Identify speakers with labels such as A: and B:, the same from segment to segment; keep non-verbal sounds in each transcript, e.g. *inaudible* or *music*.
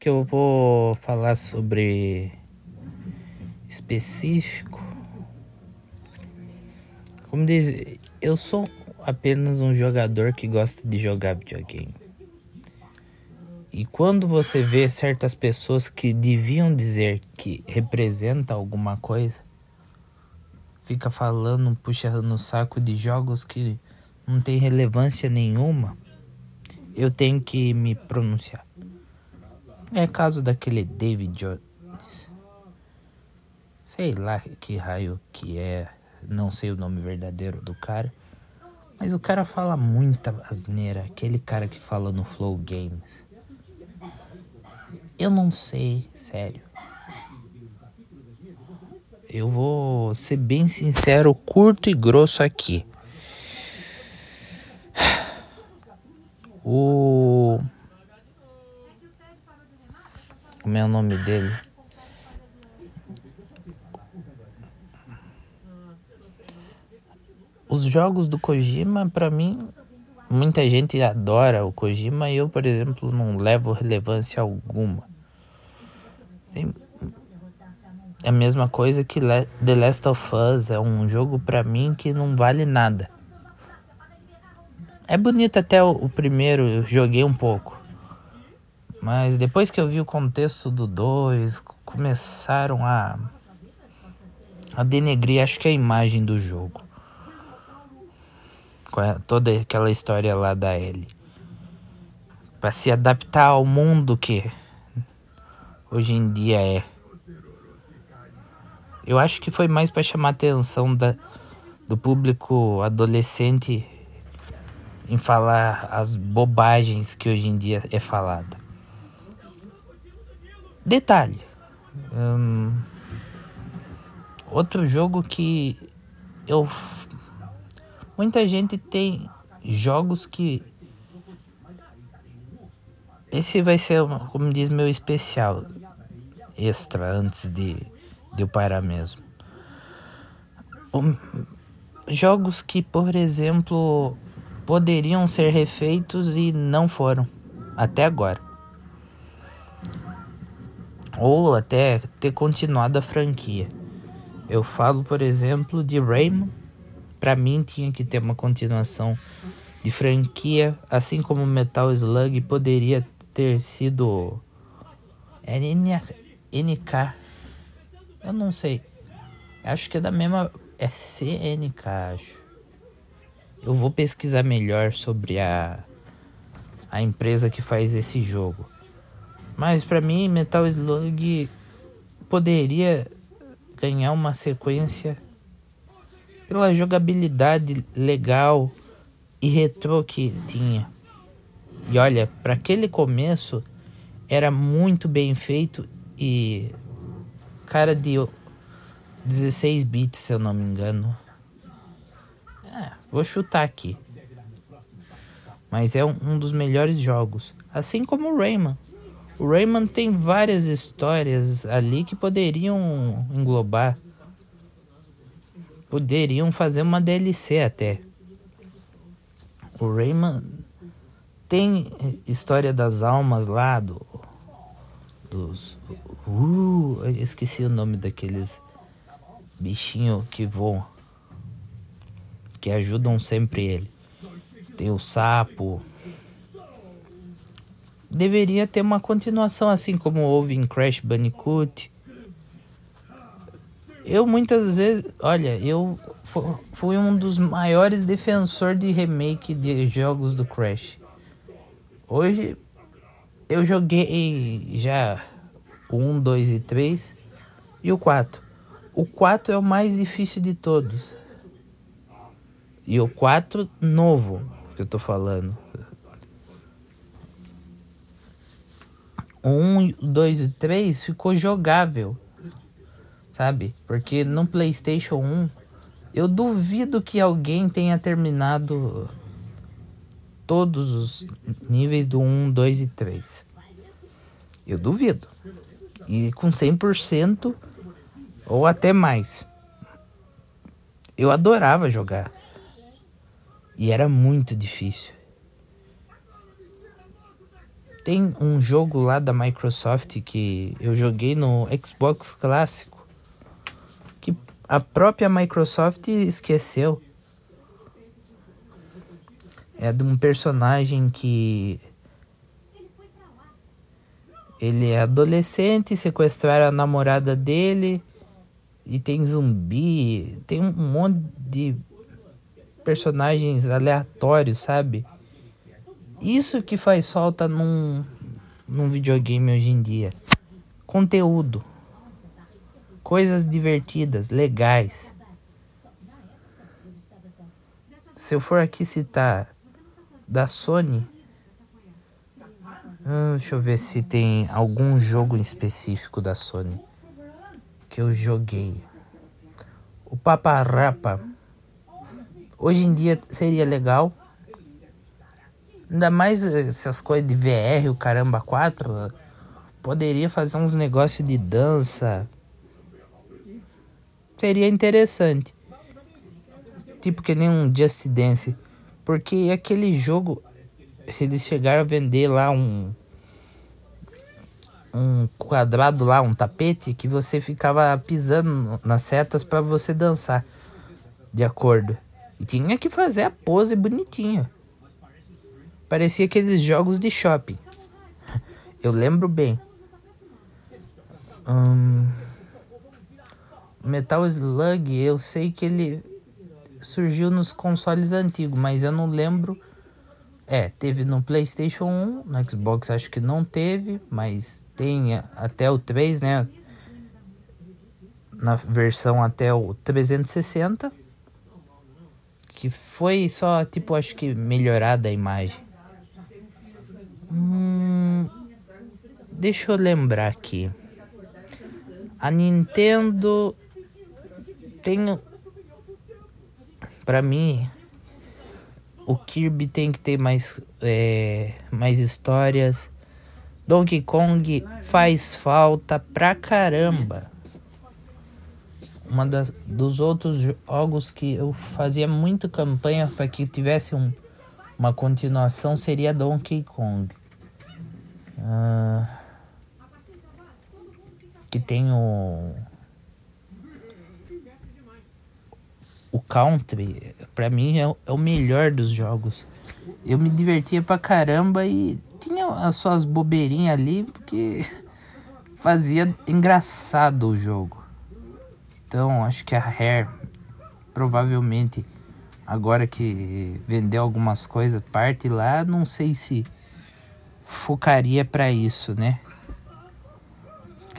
A: que eu vou falar sobre específico. Como diz, eu sou apenas um jogador que gosta de jogar videogame. E quando você vê certas pessoas que deviam dizer que representa alguma coisa, fica falando, puxando no saco de jogos que não tem relevância nenhuma, eu tenho que me pronunciar. É caso daquele David Jones. Sei lá que raio que é, não sei o nome verdadeiro do cara. Mas o cara fala muita asneira, aquele cara que fala no Flow Games. Eu não sei, sério. Eu vou ser bem sincero, curto e grosso aqui. O. Como é o nome dele? Os jogos do Kojima, para mim, muita gente adora o Kojima e eu, por exemplo, não levo relevância alguma. Tem a mesma coisa que The Last of Us é um jogo para mim que não vale nada. É bonito até o, o, primeiro, eu joguei um pouco. Mas depois que eu vi o contexto do 2, começaram a a denegrir, acho que a imagem do jogo. Com toda aquela história lá da Ellie. Para se adaptar ao mundo que hoje em dia é. Eu acho que foi mais para chamar a atenção da, do público adolescente em falar as bobagens que hoje em dia é falada. Detalhe. Hum, outro jogo que eu. Muita gente tem jogos que. Esse vai ser, como diz meu especial extra antes de de eu parar mesmo. Um, jogos que, por exemplo, poderiam ser refeitos e não foram até agora. Ou até ter continuado a franquia. Eu falo, por exemplo, de Rayman. Para mim tinha que ter uma continuação de franquia, assim como Metal Slug poderia ter sido NK eu não sei. Acho que é da mesma. É CNK, acho. Eu vou pesquisar melhor sobre a. A empresa que faz esse jogo. Mas para mim, Metal Slug poderia ganhar uma sequência pela jogabilidade legal e retrô que tinha. E olha, para aquele começo era muito bem feito e cara de 16 bits, se eu não me engano. É, vou chutar aqui. Mas é um, um dos melhores jogos. Assim como o Rayman. O Rayman tem várias histórias ali que poderiam englobar. Poderiam fazer uma DLC até. O Rayman tem história das almas lá do dos Uh, esqueci o nome daqueles bichinhos que voam. Que ajudam sempre ele. Tem o sapo. Deveria ter uma continuação assim como houve em Crash Bandicoot. Eu muitas vezes, olha, eu fui um dos maiores defensores de remake de jogos do Crash. Hoje eu joguei já o 1, 2 e 3 e o 4. O 4 é o mais difícil de todos. E o 4 novo que eu tô falando. 1, 2 e 3 ficou jogável. Sabe? Porque no PlayStation 1 eu duvido que alguém tenha terminado todos os níveis do 1, 2 e 3. Eu duvido e com 100% ou até mais. Eu adorava jogar. E era muito difícil. Tem um jogo lá da Microsoft que eu joguei no Xbox clássico que a própria Microsoft esqueceu. É de um personagem que ele é adolescente, sequestraram a namorada dele e tem zumbi, tem um monte de personagens aleatórios, sabe? Isso que faz falta num, num videogame hoje em dia. Conteúdo. Coisas divertidas, legais. Se eu for aqui citar da Sony, hum, deixa eu ver se tem algum jogo específico da Sony que eu joguei. O Paparapa. Hoje em dia seria legal Ainda mais essas coisas de VR, o caramba 4. Poderia fazer uns negócios de dança. Seria interessante. Tipo que nem um Just Dance. Porque aquele jogo. Eles chegaram a vender lá um. Um quadrado lá, um tapete, que você ficava pisando nas setas para você dançar. De acordo. E tinha que fazer a pose bonitinha. Parecia aqueles jogos de shopping. *laughs* Eu lembro bem. Um, Metal Slug, eu sei que ele surgiu nos consoles antigos, mas eu não lembro. É, teve no PlayStation 1, no Xbox acho que não teve, mas tem até o 3, né? Na versão até o 360. Que foi só, tipo, acho que melhorada a imagem. Deixa eu lembrar aqui. A Nintendo tem. Pra mim, o Kirby tem que ter mais, é, mais histórias. Donkey Kong faz falta pra caramba. Uma das, dos outros jogos que eu fazia muita campanha para que tivesse um, uma continuação seria Donkey Kong. Uh, que tem o. O Country, pra mim, é, é o melhor dos jogos. Eu me divertia pra caramba e tinha as suas bobeirinhas ali, porque *laughs* fazia engraçado o jogo. Então, acho que a Rare provavelmente agora que vendeu algumas coisas, parte lá, não sei se focaria para isso, né?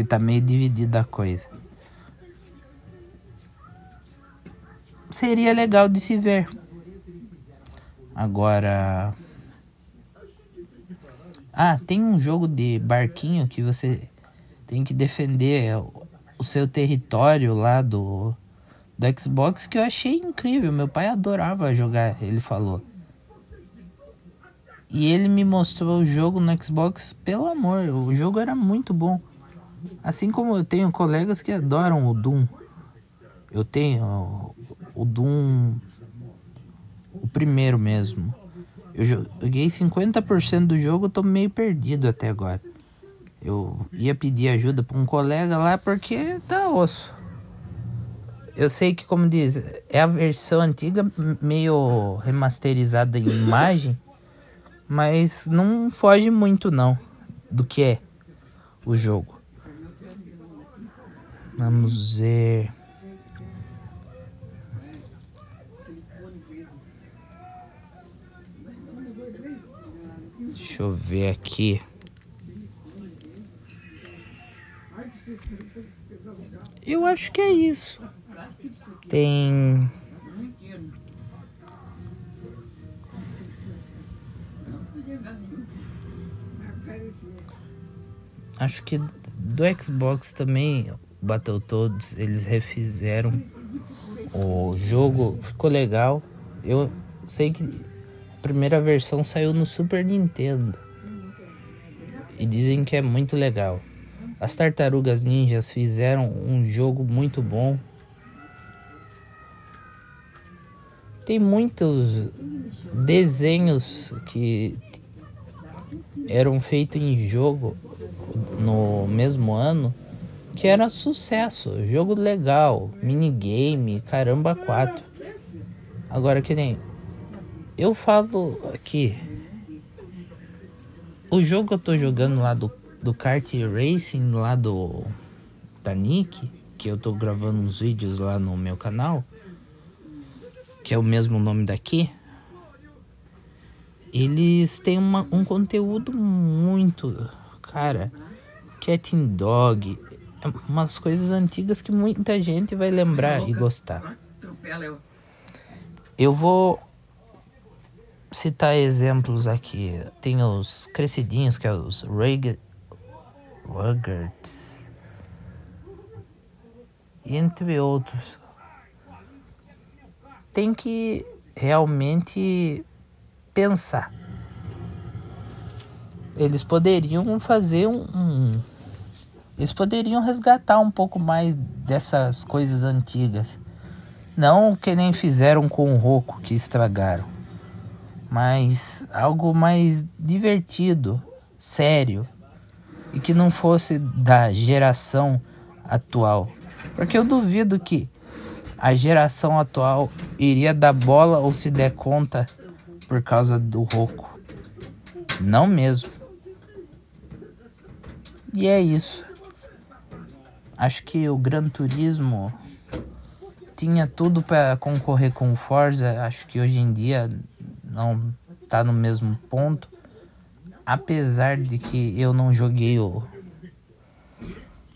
A: Que tá meio dividida a coisa. Seria legal de se ver. Agora. Ah, tem um jogo de barquinho que você tem que defender o seu território lá do, do Xbox que eu achei incrível. Meu pai adorava jogar, ele falou. E ele me mostrou o jogo no Xbox, pelo amor, o jogo era muito bom. Assim como eu tenho colegas que adoram o Doom. Eu tenho o Doom o primeiro mesmo. Eu joguei 50% do jogo, tô meio perdido até agora. Eu ia pedir ajuda para um colega lá porque tá osso. Eu sei que, como diz, é a versão antiga meio remasterizada em imagem. Mas não foge muito não do que é o jogo. Vamos ver. Deixa eu ver aqui. Eu acho que é isso. Tem Acho que do Xbox também, Battletoads, eles refizeram o jogo, ficou legal. Eu sei que a primeira versão saiu no Super Nintendo. E dizem que é muito legal. As Tartarugas Ninjas fizeram um jogo muito bom. Tem muitos desenhos que eram feitos em jogo no mesmo ano que era sucesso, jogo legal, minigame, caramba quatro. Agora que nem eu falo aqui, o jogo que eu tô jogando lá do, do kart racing lá do da Nick, que eu tô gravando uns vídeos lá no meu canal, que é o mesmo nome daqui, eles têm uma, um conteúdo muito, cara, Cat Dog, é umas coisas antigas que muita gente vai lembrar e gostar. Eu vou citar exemplos aqui. Tem os crescidinhos, que é os Ruggards. Entre outros. Tem que realmente pensar. Eles poderiam fazer um, um eles poderiam resgatar um pouco mais dessas coisas antigas. Não que nem fizeram com o Roku que estragaram, mas algo mais divertido, sério e que não fosse da geração atual. Porque eu duvido que a geração atual iria dar bola ou se der conta por causa do Roku. Não mesmo. E é isso. Acho que o Gran Turismo tinha tudo para concorrer com o Forza. Acho que hoje em dia não tá no mesmo ponto. Apesar de que eu não joguei o,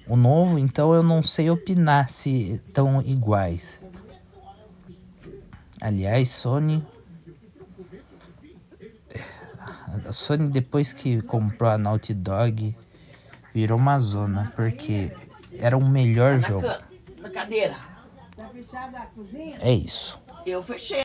A: o novo, então eu não sei opinar se estão iguais. Aliás, Sony. A Sony, depois que comprou a Naughty Dog, virou uma zona, porque era o melhor jogo.
B: Na cadeira.
A: É isso.
B: Eu fechei.